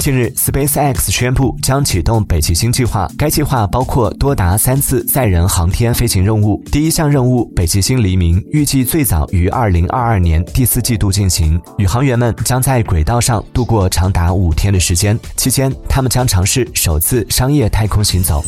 近日，SpaceX 宣布将启动北极星计划。该计划包括多达三次载人航天飞行任务。第一项任务“北极星黎明”预计最早于2022年第四季度进行。宇航员们将在轨道上度过长达五天的时间，期间他们将尝试首次商业太空行走。